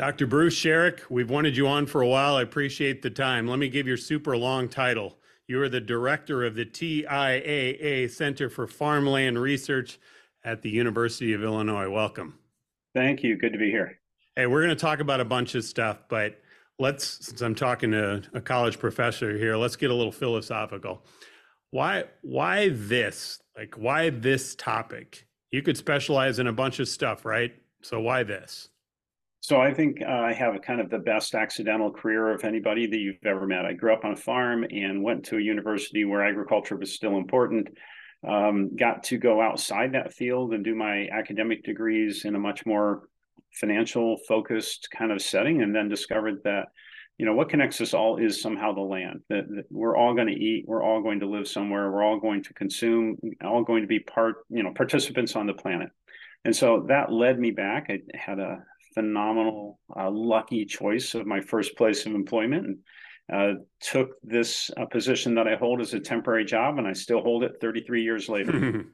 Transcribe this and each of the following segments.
Dr. Bruce Sherrick, we've wanted you on for a while. I appreciate the time. Let me give your super long title. You are the director of the TIAA Center for Farmland Research at the University of Illinois. Welcome. Thank you. Good to be here. Hey, we're going to talk about a bunch of stuff, but let's, since I'm talking to a college professor here, let's get a little philosophical. Why, why this? Like, why this topic? You could specialize in a bunch of stuff, right? So why this? So I think uh, I have kind of the best accidental career of anybody that you've ever met. I grew up on a farm and went to a university where agriculture was still important. Um, got to go outside that field and do my academic degrees in a much more financial focused kind of setting, and then discovered that you know what connects us all is somehow the land that, that we're all going to eat we're all going to live somewhere we're all going to consume all going to be part you know participants on the planet and so that led me back i had a phenomenal, uh, lucky choice of my first place of employment. And, uh, took this uh, position that I hold as a temporary job, and I still hold it 33 years later.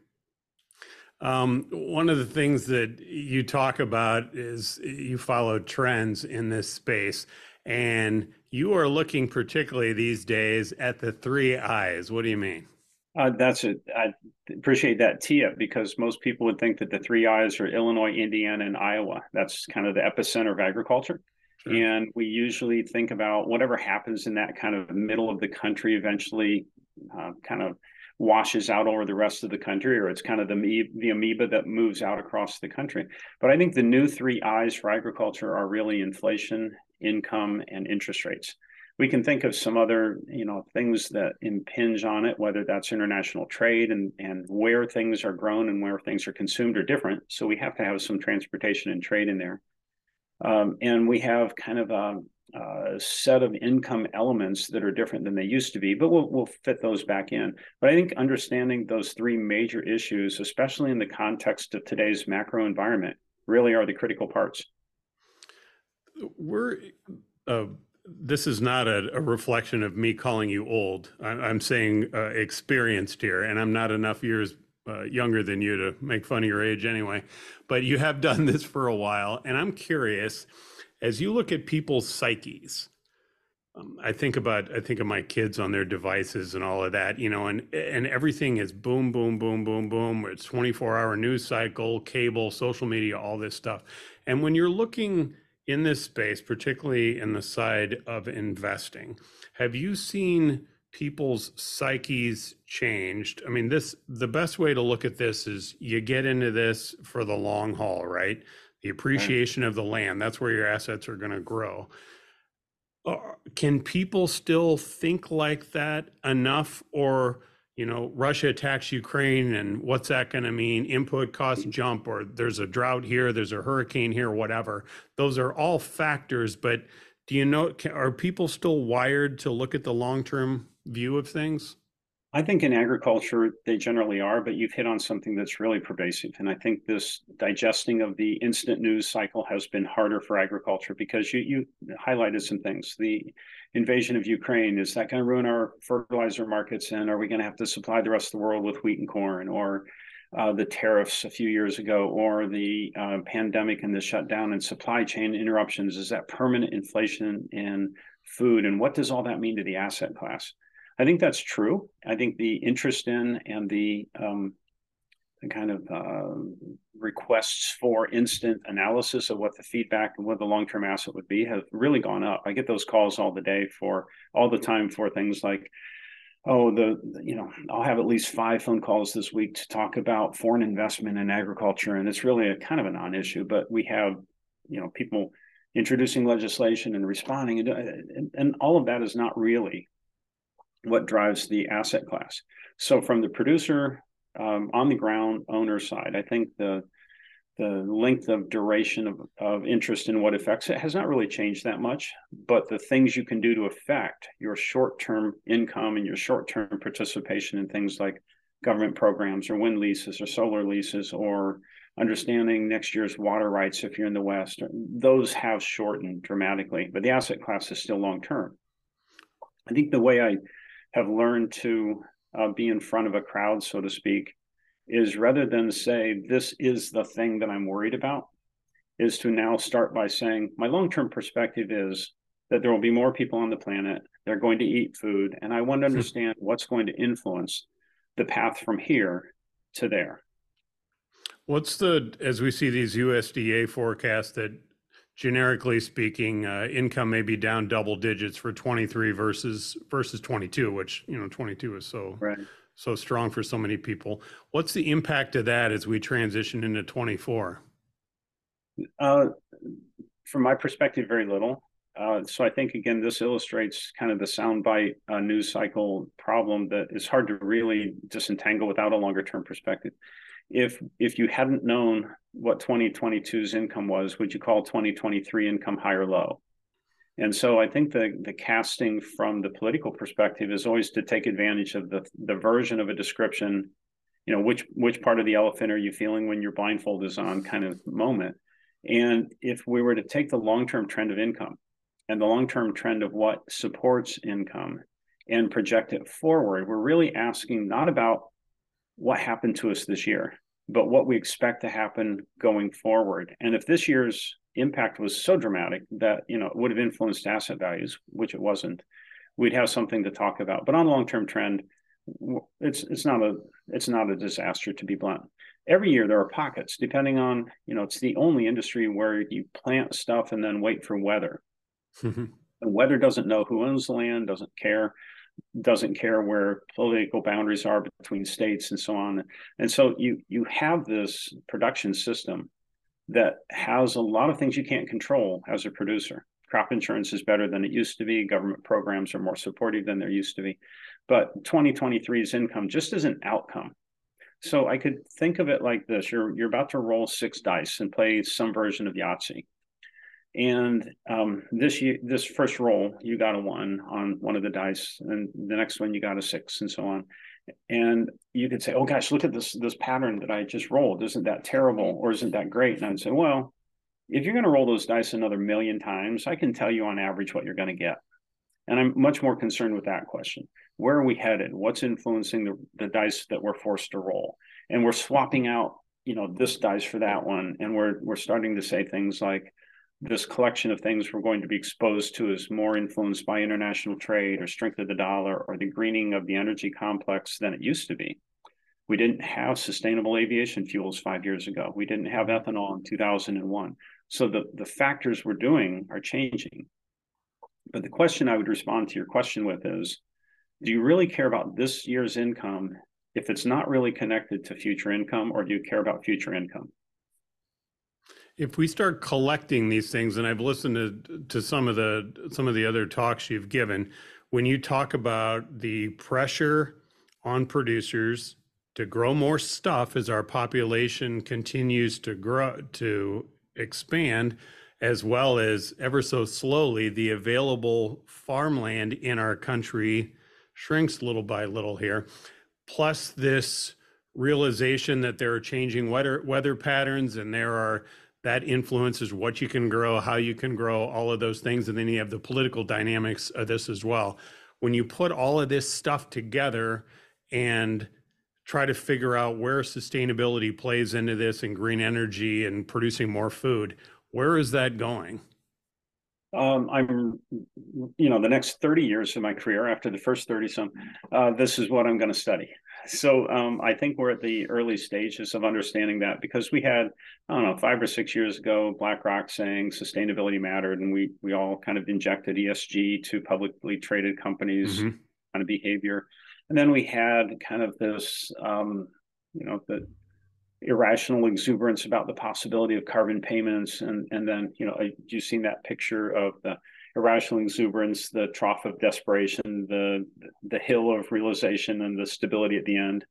um, one of the things that you talk about is you follow trends in this space, and you are looking particularly these days at the three I's. What do you mean? Uh, that's it. I appreciate that tee up because most people would think that the three I's are Illinois, Indiana, and Iowa. That's kind of the epicenter of agriculture. Sure. And we usually think about whatever happens in that kind of middle of the country eventually uh, kind of washes out over the rest of the country, or it's kind of the, the amoeba that moves out across the country. But I think the new three I's for agriculture are really inflation, income, and interest rates we can think of some other you know things that impinge on it whether that's international trade and and where things are grown and where things are consumed are different. So we have to have some transportation and trade in there. Um, and we have kind of a, a, set of income elements that are different than they used to be but we'll, we'll fit those back in. But i think understanding those three major issues especially in the context of today's macro environment really are the critical parts. We're uh this is not a, a, reflection of me calling you old. I, am saying uh, experienced here, and I'm not enough years uh, younger than you to make fun of your age anyway. But you have done this for a while, and I'm curious as you look at people's psyches. Um, I think about I think of my kids on their devices and all of that, you know, and and everything is boom, boom, boom, boom, boom. It's 24 hour news cycle, cable, social media, all this stuff. And when you're looking in this space, particularly in the side of investing, have you seen people's psyches changed? I mean, this the best way to look at this is you get into this for the long haul, right? The appreciation of the land, that's where your assets are going to grow. Uh, can people still think like that enough or you know, Russia attacks Ukraine and what's that going to mean? Input costs jump, or there's a drought here, there's a hurricane here, whatever. Those are all factors. But do you know, are people still wired to look at the long term view of things? I think in agriculture, they generally are, but you've hit on something that's really pervasive. And I think this digesting of the instant news cycle has been harder for agriculture because you, you highlighted some things. The invasion of Ukraine, is that going to ruin our fertilizer markets? And are we going to have to supply the rest of the world with wheat and corn? Or uh, the tariffs a few years ago, or the uh, pandemic and the shutdown and supply chain interruptions? Is that permanent inflation in food? And what does all that mean to the asset class? I think that's true. I think the interest in and the, um, the kind of uh, requests for instant analysis of what the feedback and what the long-term asset would be have really gone up. I get those calls all the day for all the time for things like, oh, the you know, I'll have at least five phone calls this week to talk about foreign investment in agriculture, and it's really a kind of a non-issue. But we have, you know, people introducing legislation and responding, and, and all of that is not really what drives the asset class. So from the producer um, on the ground owner side, I think the the length of duration of, of interest in what affects it has not really changed that much. But the things you can do to affect your short term income and your short term participation in things like government programs or wind leases or solar leases or understanding next year's water rights if you're in the West, those have shortened dramatically. But the asset class is still long term. I think the way I have learned to uh, be in front of a crowd, so to speak, is rather than say, this is the thing that I'm worried about, is to now start by saying my long-term perspective is that there will be more people on the planet they're going to eat food and i want to hmm. understand what's going to influence the path from here to there what's the as we see these usda forecasts that generically speaking uh, income may be down double digits for 23 versus versus 22 which you know 22 is so right. so strong for so many people what's the impact of that as we transition into 24 uh, from my perspective, very little. Uh, so I think again, this illustrates kind of the soundbite uh, news cycle problem that is hard to really disentangle without a longer term perspective. If if you hadn't known what 2022's income was, would you call 2023 income high or low? And so I think the the casting from the political perspective is always to take advantage of the the version of a description, you know, which which part of the elephant are you feeling when your blindfold is on kind of moment. And if we were to take the long term trend of income and the long term trend of what supports income and project it forward, we're really asking not about what happened to us this year, but what we expect to happen going forward. And if this year's impact was so dramatic that you know it would have influenced asset values, which it wasn't, we'd have something to talk about. But on long term trend, it's it's not a it's not a disaster to be blunt every year there are pockets depending on you know it's the only industry where you plant stuff and then wait for weather mm-hmm. the weather doesn't know who owns the land doesn't care doesn't care where political boundaries are between states and so on. And so you you have this production system that has a lot of things you can't control as a producer. Crop insurance is better than it used to be. Government programs are more supportive than there used to be. But 2023's income just as an outcome. So I could think of it like this: you're you're about to roll six dice and play some version of Yahtzee, and um, this year, this first roll you got a one on one of the dice, and the next one you got a six, and so on. And you could say, "Oh gosh, look at this this pattern that I just rolled. Isn't that terrible, or isn't that great?" And I'd say, "Well, if you're going to roll those dice another million times, I can tell you on average what you're going to get." And I'm much more concerned with that question. Where are we headed? What's influencing the, the dice that we're forced to roll? And we're swapping out, you know, this dice for that one. And we're we're starting to say things like this collection of things we're going to be exposed to is more influenced by international trade or strength of the dollar or the greening of the energy complex than it used to be. We didn't have sustainable aviation fuels five years ago. We didn't have ethanol in 2001. So the, the factors we're doing are changing. But the question I would respond to your question with is do you really care about this year's income if it's not really connected to future income, or do you care about future income? If we start collecting these things, and I've listened to, to some of the some of the other talks you've given, when you talk about the pressure on producers to grow more stuff as our population continues to grow to expand, as well as ever so slowly, the available farmland in our country shrinks little by little here. Plus, this realization that there are changing weather weather patterns and there are that influences what you can grow, how you can grow, all of those things, and then you have the political dynamics of this as well. When you put all of this stuff together and try to figure out where sustainability plays into this and green energy and producing more food, where is that going? Um, I'm, you know, the next 30 years of my career, after the first 30 some, uh, this is what I'm going to study. So um, I think we're at the early stages of understanding that because we had, I don't know, five or six years ago, BlackRock saying sustainability mattered, and we we all kind of injected ESG to publicly traded companies mm-hmm. kind of behavior, and then we had kind of this, um, you know, the irrational exuberance about the possibility of carbon payments and and then you know you've seen that picture of the irrational exuberance the trough of desperation the the hill of realization and the stability at the end.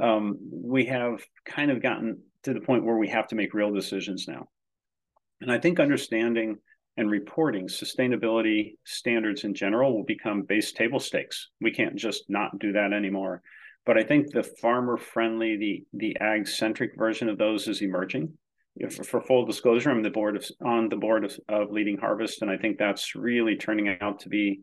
Um, we have kind of gotten to the point where we have to make real decisions now. And i think understanding and reporting sustainability standards in general will become base table stakes. We can't just not do that anymore. But I think the farmer friendly, the the ag centric version of those is emerging. For, for, full disclosure, I'm the board of on the board of, of Leading Harvest, and I think that's really turning out to be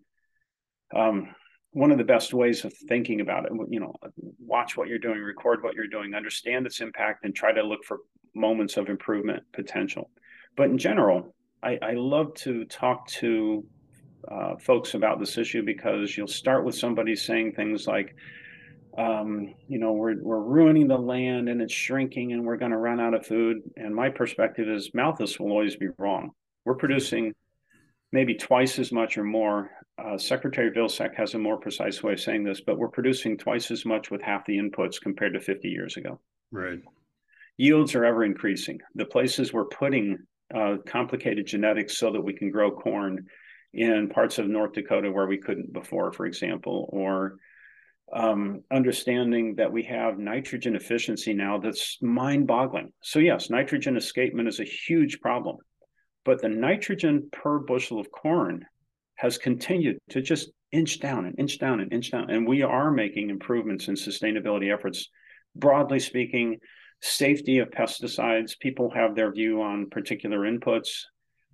um, one of the best ways of thinking about it. You know, watch what you're doing, record what you're doing, understand its impact, and try to look for moments of improvement potential. But in general, I, I love to talk to uh, folks about this issue because you'll start with somebody saying things like, um, you know, we're we're ruining the land and it's shrinking and we're going to run out of food. And my perspective is Malthus will always be wrong. We're producing maybe twice as much or more. Uh, Secretary Vilsack has a more precise way of saying this, but we're producing twice as much with half the inputs compared to 50 years ago. Right. Yields are ever increasing. The places we're putting uh, complicated genetics so that we can grow corn in parts of North Dakota where we couldn't before, for example, or um, understanding that we have nitrogen efficiency now that's mind boggling. So, yes, nitrogen escapement is a huge problem, but the nitrogen per bushel of corn has continued to just inch down and inch down and inch down. And we are making improvements in sustainability efforts. Broadly speaking, safety of pesticides, people have their view on particular inputs,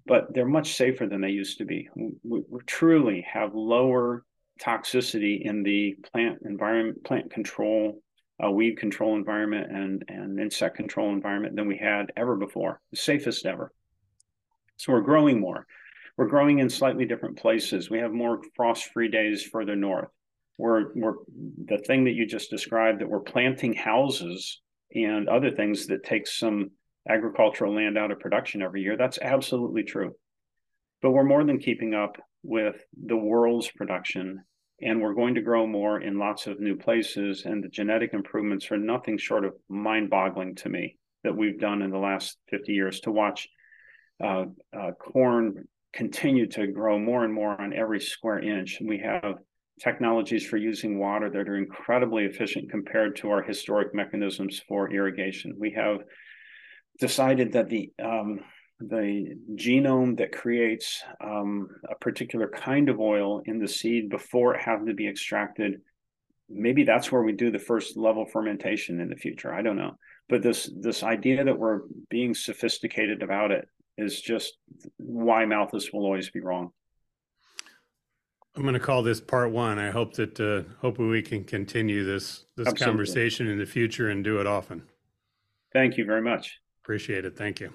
but they're much safer than they used to be. We, we truly have lower toxicity in the plant environment, plant control, uh, weed control environment, and and insect control environment than we had ever before. The safest ever. So we're growing more. We're growing in slightly different places. We have more frost-free days further north. We're we're the thing that you just described that we're planting houses and other things that take some agricultural land out of production every year. That's absolutely true. But we're more than keeping up with the world's production and we're going to grow more in lots of new places and the genetic improvements are nothing short of mind-boggling to me that we've done in the last 50 years to watch uh, uh, corn continue to grow more and more on every square inch. And we have technologies for using water that are incredibly efficient compared to our historic mechanisms for irrigation. We have decided that the um, the genome that creates um, a particular kind of oil in the seed before it has to be extracted. Maybe that's where we do the first level fermentation in the future. I don't know, but this this idea that we're being sophisticated about it is just why Malthus will always be wrong. I'm going to call this part one. I hope that uh, hope we can continue this this Absolutely. conversation in the future and do it often. Thank you very much. Appreciate it. Thank you.